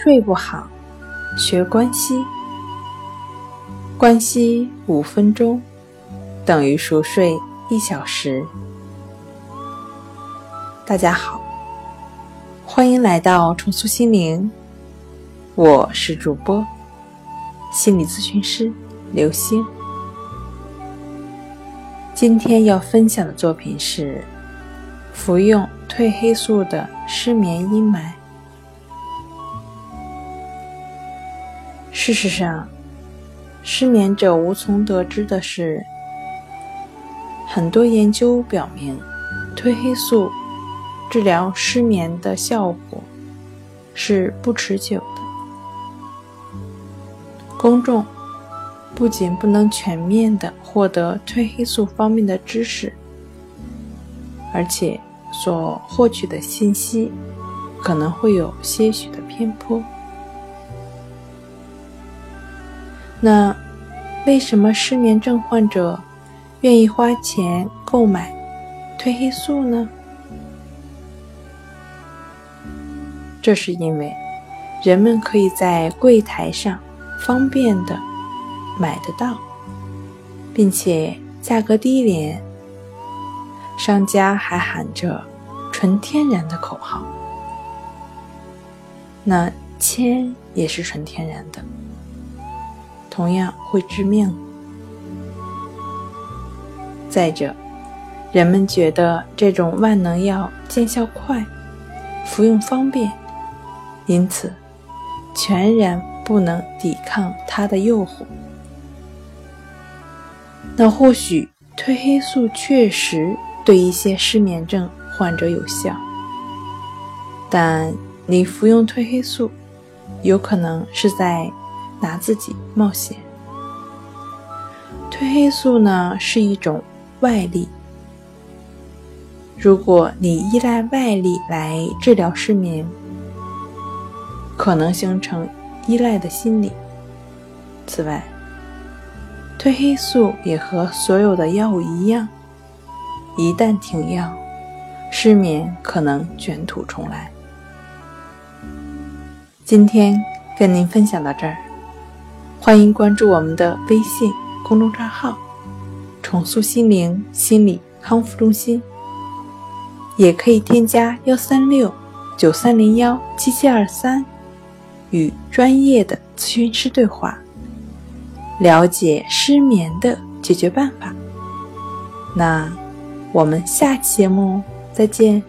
睡不好，学关西。关西五分钟等于熟睡一小时。大家好，欢迎来到重塑心灵，我是主播心理咨询师刘星。今天要分享的作品是服用褪黑素的失眠阴霾。事实上，失眠者无从得知的是，很多研究表明，褪黑素治疗失眠的效果是不持久的。公众不仅不能全面的获得褪黑素方面的知识，而且所获取的信息可能会有些许的偏颇。那为什么失眠症患者愿意花钱购买褪黑素呢？这是因为人们可以在柜台上方便的买得到，并且价格低廉，商家还喊着“纯天然”的口号。那铅也是纯天然的。同样会致命。再者，人们觉得这种万能药见效快，服用方便，因此全然不能抵抗它的诱惑。那或许褪黑素确实对一些失眠症患者有效，但你服用褪黑素，有可能是在。拿自己冒险。褪黑素呢是一种外力，如果你依赖外力来治疗失眠，可能形成依赖的心理。此外，褪黑素也和所有的药物一样，一旦停药，失眠可能卷土重来。今天跟您分享到这儿。欢迎关注我们的微信公众账号“重塑心灵心理康复中心”，也可以添加幺三六九三零幺七七二三，与专业的咨询师对话，了解失眠的解决办法。那我们下期节目再见。